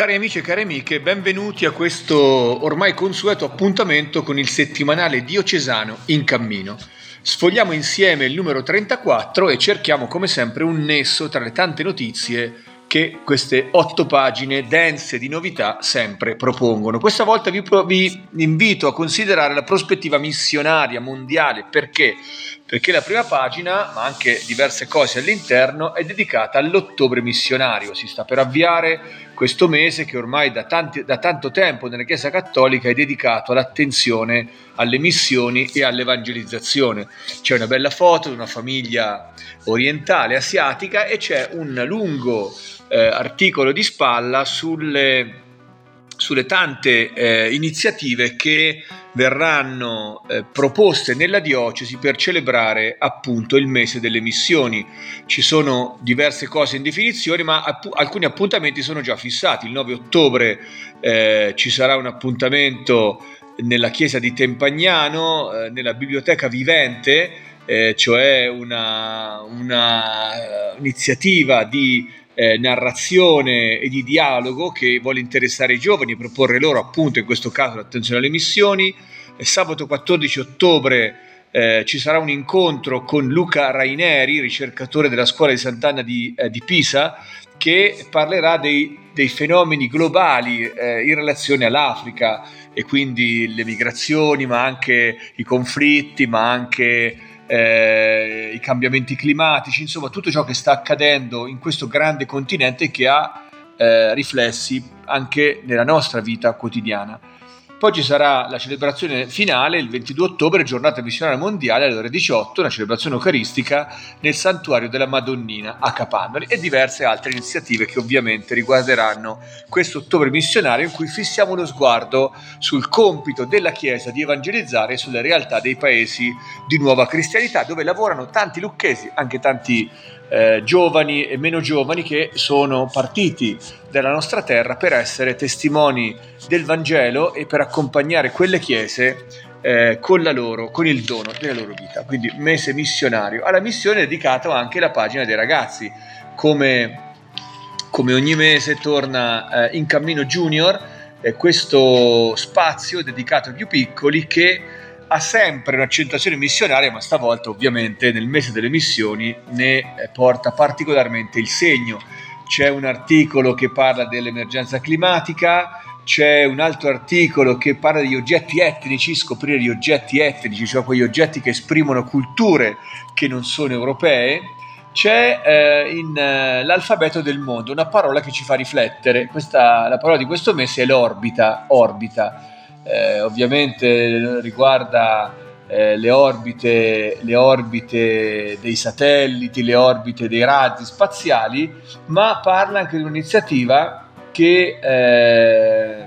Cari amici e cari amiche, benvenuti a questo ormai consueto appuntamento con il settimanale diocesano in cammino. Sfogliamo insieme il numero 34 e cerchiamo come sempre un nesso tra le tante notizie che queste otto pagine dense di novità sempre propongono. Questa volta vi, vi invito a considerare la prospettiva missionaria mondiale. Perché? Perché la prima pagina, ma anche diverse cose all'interno, è dedicata all'ottobre missionario. Si sta per avviare questo mese che ormai da, tanti, da, tanto tempo nella Chiesa Cattolica è dedicato all'attenzione alle missioni e all'evangelizzazione. C'è una bella foto di una famiglia orientale, asiatica e c'è un lungo eh, articolo di spalla sulle sulle tante eh, iniziative che verranno eh, proposte nella diocesi per celebrare appunto il mese delle missioni. Ci sono diverse cose in definizione, ma app- alcuni appuntamenti sono già fissati. Il 9 ottobre eh, ci sarà un appuntamento nella chiesa di Tempagnano, eh, nella biblioteca vivente, eh, cioè una, una uh, iniziativa di eh, narrazione e di dialogo che vuole interessare i giovani e proporre loro appunto in questo caso l'attenzione alle missioni. Eh, sabato 14 ottobre eh, ci sarà un incontro con Luca Raineri, ricercatore della scuola di Sant'Anna di, eh, di Pisa, che parlerà dei, dei fenomeni globali eh, in relazione all'Africa e quindi le migrazioni, ma anche i conflitti, ma anche eh, i cambiamenti climatici, insomma tutto ciò che sta accadendo in questo grande continente che ha eh, riflessi anche nella nostra vita quotidiana. Poi ci sarà la celebrazione finale il 22 ottobre, giornata missionaria mondiale alle ore 18, una celebrazione eucaristica nel santuario della Madonnina a Capannoli e diverse altre iniziative che ovviamente riguarderanno questo ottobre missionario in cui fissiamo lo sguardo sul compito della Chiesa di evangelizzare sulle realtà dei paesi di nuova cristianità dove lavorano tanti lucchesi, anche tanti eh, giovani e meno giovani che sono partiti dalla nostra terra per essere testimoni del Vangelo e per accompagnare quelle chiese eh, con, loro, con il dono della loro vita. Quindi mese missionario. Alla missione è dedicata anche la pagina dei ragazzi. Come, come ogni mese torna eh, in cammino junior questo spazio dedicato ai più piccoli che ha sempre un'accentuazione missionaria, ma stavolta ovviamente nel mese delle missioni ne eh, porta particolarmente il segno. C'è un articolo che parla dell'emergenza climatica, c'è un altro articolo che parla degli oggetti etnici, scoprire gli oggetti etnici, cioè quegli oggetti che esprimono culture che non sono europee. C'è eh, in eh, l'alfabeto del mondo una parola che ci fa riflettere. Questa, la parola di questo mese è l'orbita, orbita eh, ovviamente riguarda eh, le, orbite, le orbite dei satelliti, le orbite dei razzi spaziali, ma parla anche di un'iniziativa che eh,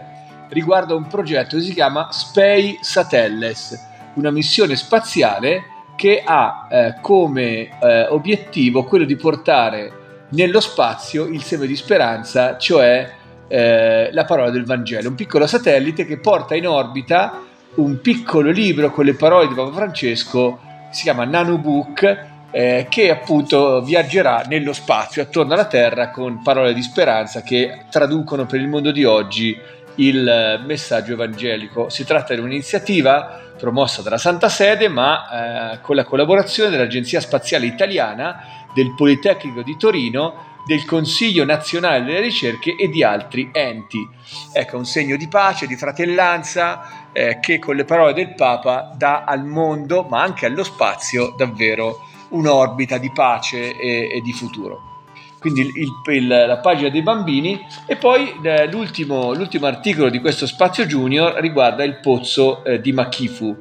riguarda un progetto che si chiama Spei Satelles, una missione spaziale che ha eh, come eh, obiettivo quello di portare nello spazio il seme di speranza, cioè eh, la parola del Vangelo, un piccolo satellite che porta in orbita un piccolo libro con le parole di Papa Francesco, si chiama Nanobook, eh, che appunto viaggerà nello spazio attorno alla Terra con parole di speranza che traducono per il mondo di oggi il messaggio evangelico. Si tratta di un'iniziativa promossa dalla Santa Sede, ma eh, con la collaborazione dell'Agenzia Spaziale Italiana, del Politecnico di Torino del Consiglio nazionale delle ricerche e di altri enti. Ecco, un segno di pace, di fratellanza eh, che con le parole del Papa dà al mondo, ma anche allo spazio, davvero un'orbita di pace e, e di futuro. Quindi il, il, la pagina dei bambini e poi eh, l'ultimo, l'ultimo, articolo di questo spazio junior riguarda il pozzo eh, di Makifu.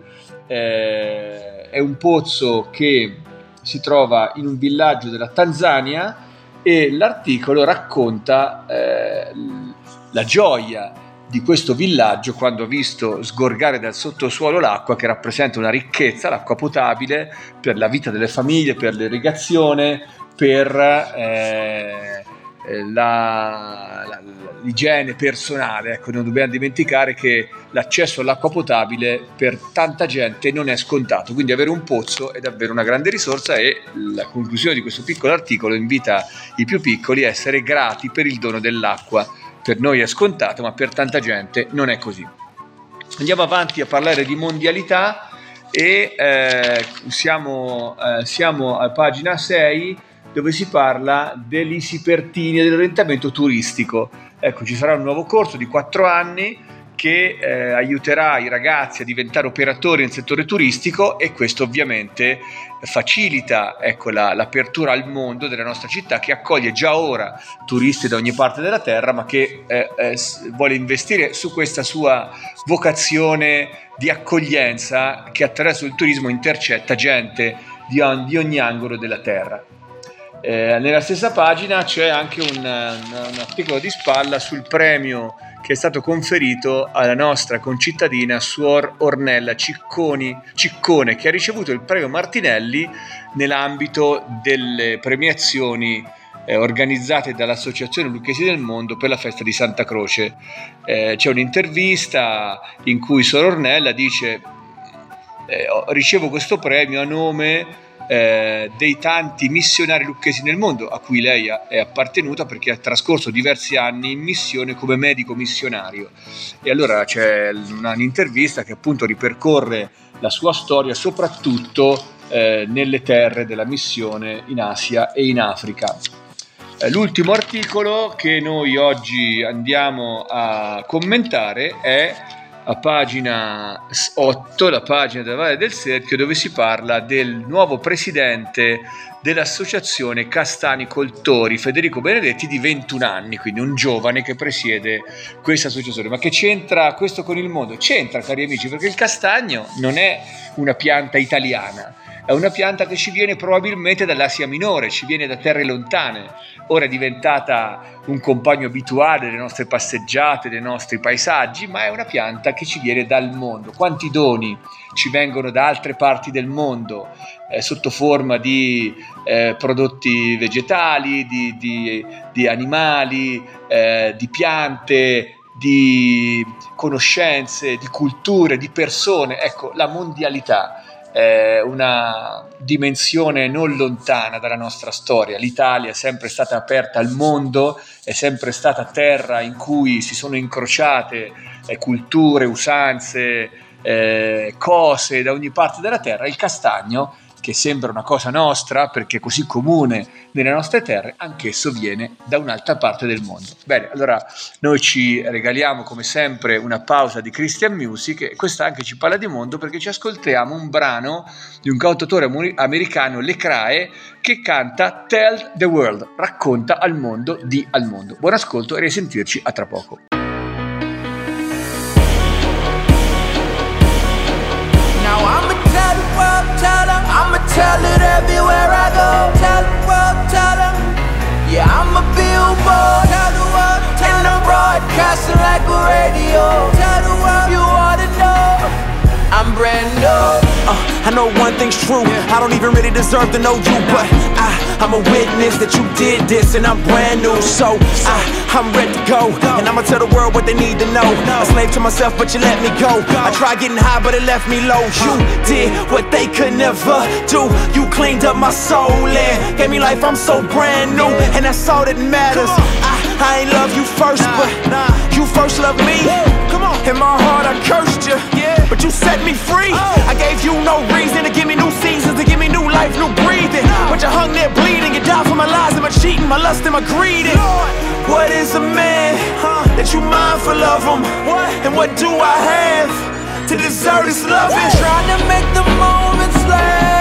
Eh, è un pozzo che si trova in un villaggio della Tanzania e l'articolo racconta eh, la gioia di questo villaggio quando ho visto sgorgare dal sottosuolo l'acqua che rappresenta una ricchezza, l'acqua potabile per la vita delle famiglie, per l'irrigazione, per eh, la, la, l'igiene personale. Ecco, non dobbiamo dimenticare che l'accesso all'acqua potabile per tanta gente non è scontato, quindi avere un pozzo è davvero una grande risorsa e la conclusione di questo piccolo articolo invita i più piccoli a essere grati per il dono dell'acqua. Per noi è scontato, ma per tanta gente non è così. Andiamo avanti a parlare di mondialità e eh, siamo, eh, siamo a pagina 6 dove si parla dell'Isipertini e dell'orientamento turistico. Ecco, ci sarà un nuovo corso di quattro anni che eh, aiuterà i ragazzi a diventare operatori nel settore turistico e questo ovviamente facilita ecco, la, l'apertura al mondo della nostra città che accoglie già ora turisti da ogni parte della terra ma che eh, eh, vuole investire su questa sua vocazione di accoglienza che attraverso il turismo intercetta gente di, di ogni angolo della terra. Eh, nella stessa pagina c'è anche un, un, articolo di spalla sul premio che è stato conferito alla nostra concittadina Suor Ornella Cicconi, Ciccone, che ha ricevuto il premio Martinelli nell'ambito delle premiazioni eh, organizzate dall'Associazione Lucchesi del Mondo per la festa di Santa Croce. Eh, c'è un'intervista in cui Suor Ornella dice eh, ricevo questo premio a nome eh, dei tanti missionari lucchesi nel mondo a cui lei è appartenuta perché ha trascorso diversi anni in missione come medico missionario. E allora c'è un'intervista che appunto ripercorre la sua storia soprattutto eh, nelle terre della missione in Asia e in Africa. Eh, l'ultimo articolo che noi oggi andiamo a commentare è a pagina 8, la pagina della Valle del Serchio, dove si parla del nuovo presidente dell'associazione Castani Coltori, Federico Benedetti, di 21 anni, quindi un giovane che presiede questa associazione. Ma che c'entra questo con il mondo? C'entra, cari amici, perché il castagno non è una pianta italiana è una pianta che ci viene probabilmente dall'Asia Minore, ci viene da terre lontane. Ora è diventata un compagno abituale delle nostre passeggiate, dei nostri paesaggi, ma è una pianta che ci viene dal mondo. Quanti doni ci vengono da altre parti del mondo eh, sotto forma di eh, prodotti vegetali, di, di, di animali, eh, di piante, di conoscenze, di culture, di persone. Ecco, la mondialità eh, una dimensione non lontana dalla nostra storia. L'Italia è sempre stata aperta al mondo, è sempre stata terra in cui si sono incrociate eh, culture, usanze, eh, cose da ogni parte della terra. Il castagno che sembra una cosa nostra perché è così comune nelle nostre terre, anch'esso viene da un'altra parte del mondo. Bene, allora noi ci regaliamo come sempre una pausa di Christian Music e questa anche ci parla di mondo perché ci ascoltiamo un brano di un cantautore americano, Le Crae, che canta Tell the World, racconta al mondo di al mondo. Buon ascolto e risentirci a tra poco. Tell it everywhere I go. Tell the world, tell them. Yeah, I'm a billboard. Tell the world, tell and I'm broadcasting like a radio. Tell the I know one thing's true. I don't even really deserve to know you, but I, I'm a witness that you did this, and I'm brand new. So I, I'm ready to go, and I'ma tell the world what they need to know. A slave to myself, but you let me go. I tried getting high, but it left me low. You did what they could never do. You cleaned up my soul and gave me life. I'm so brand new, and that's all that matters. I, I ain't love you first, but you first love me. In my heart, I cursed you, but you set me free. I gave you no reason to give me new seasons, to give me new life, new breathing. But you hung there bleeding, you died for my lies and my cheating, my lust and my greed. What is a man that you mindful of him? And what do I have to deserve this loving? Trying to make the moments last,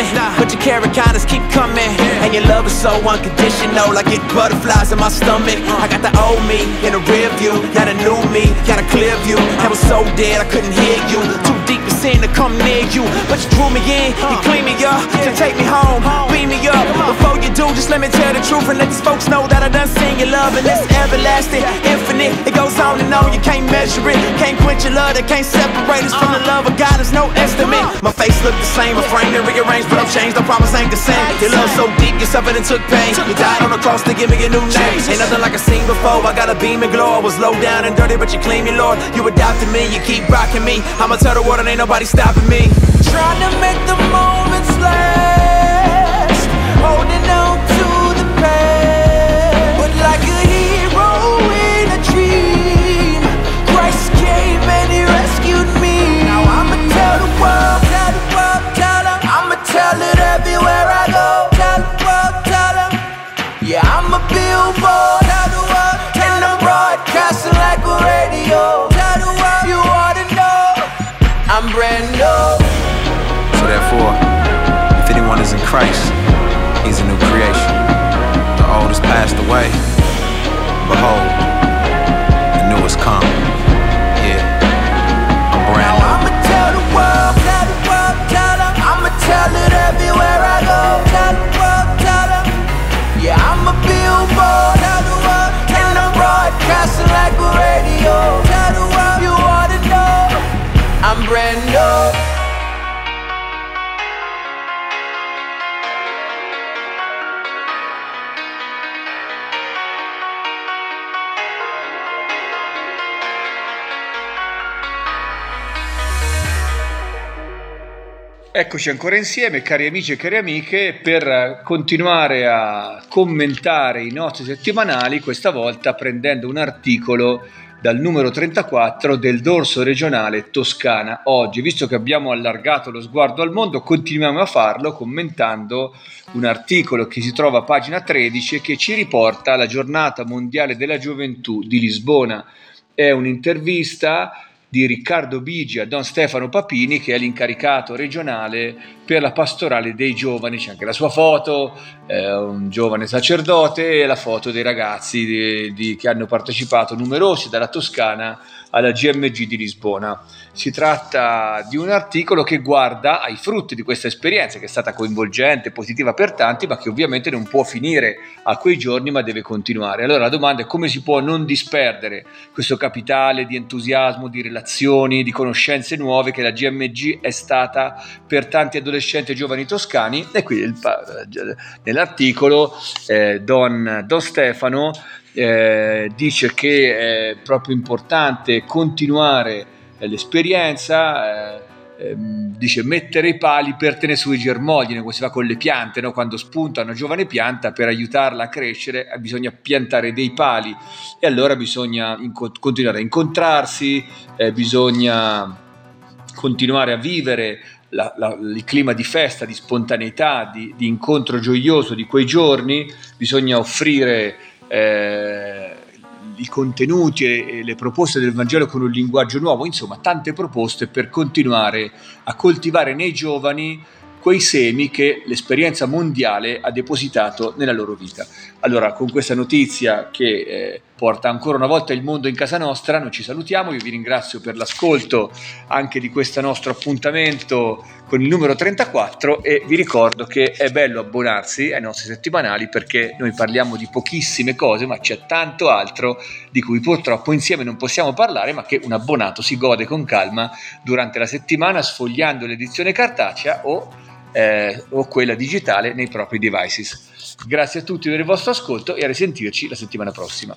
But your kindness keep coming. And your love is so unconditional. I get butterflies in my stomach. I got the old me in the rear view. Now the new me, got a clear view. I was so dead I couldn't hear you. Too deep sin to come near you. But you drew me in, you clean me up. To take me home, beam me up. Before you do, just let me tell the truth and let these folks know that I done seen your love. And it's everlasting, infinite. It goes on and on, you can't measure it. Can't quench your love that can't separate us from the love of God. There's no estimate. My face look the same, a frame to rearrange, but I'm changed. The promise ain't the same. Your love so deep, you suffered and took pain. You died on the cross to give me a new name. Ain't nothing like I seen before. I got a beam and glow. I was low down and dirty, but you clean me, Lord. You adopted me, you keep rocking me. I'ma tell the world and ain't nobody stopping me. Trying to make the moments last, Christ, he's a new creation. The old has passed away. Eccoci ancora insieme, cari amici e cari amiche, per continuare a commentare i nostri settimanali, questa volta prendendo un articolo dal numero 34 del dorso regionale Toscana. Oggi, visto che abbiamo allargato lo sguardo al mondo, continuiamo a farlo commentando un articolo che si trova a pagina 13 e che ci riporta alla giornata mondiale della gioventù di Lisbona. È un'intervista di Riccardo Bigi a Don Stefano Papini che è l'incaricato regionale per la pastorale dei giovani, c'è anche la sua foto, eh, un giovane sacerdote e la foto dei ragazzi di- di- che hanno partecipato numerosi dalla Toscana alla GMG di Lisbona. Si tratta di un articolo che guarda ai frutti di questa esperienza che è stata coinvolgente, positiva per tanti, ma che ovviamente non può finire a quei giorni, ma deve continuare. Allora la domanda è come si può non disperdere questo capitale di entusiasmo, di relazioni, di conoscenze nuove che la GMG è stata per tanti adolescenti e giovani toscani e qui nell'articolo eh, Don, Don Stefano eh, dice che è proprio importante continuare eh, l'esperienza, eh, ehm, dice mettere i pali per tenere su i germogli, come si fa con le piante, no? quando spunta una giovane pianta per aiutarla a crescere eh, bisogna piantare dei pali e allora bisogna inco- continuare a incontrarsi, eh, bisogna continuare a vivere la- la- il clima di festa, di spontaneità, di, di incontro gioioso di quei giorni, bisogna offrire eh, i contenuti e, le proposte del Vangelo con un linguaggio nuovo, insomma tante proposte per continuare a coltivare nei giovani quei semi che l'esperienza mondiale ha depositato nella loro vita. Allora, con questa notizia che eh, porta ancora una volta il mondo in casa nostra, noi ci salutiamo, io vi ringrazio per l'ascolto anche di questo nostro appuntamento con il numero 34 e vi ricordo che è bello abbonarsi ai nostri settimanali perché noi parliamo di pochissime cose, ma c'è tanto altro di cui purtroppo insieme non possiamo parlare, ma che un abbonato si gode con calma durante la settimana sfogliando l'edizione cartacea o eh, o quella digitale nei propri devices. Grazie a tutti per il vostro ascolto e a risentirci la settimana prossima.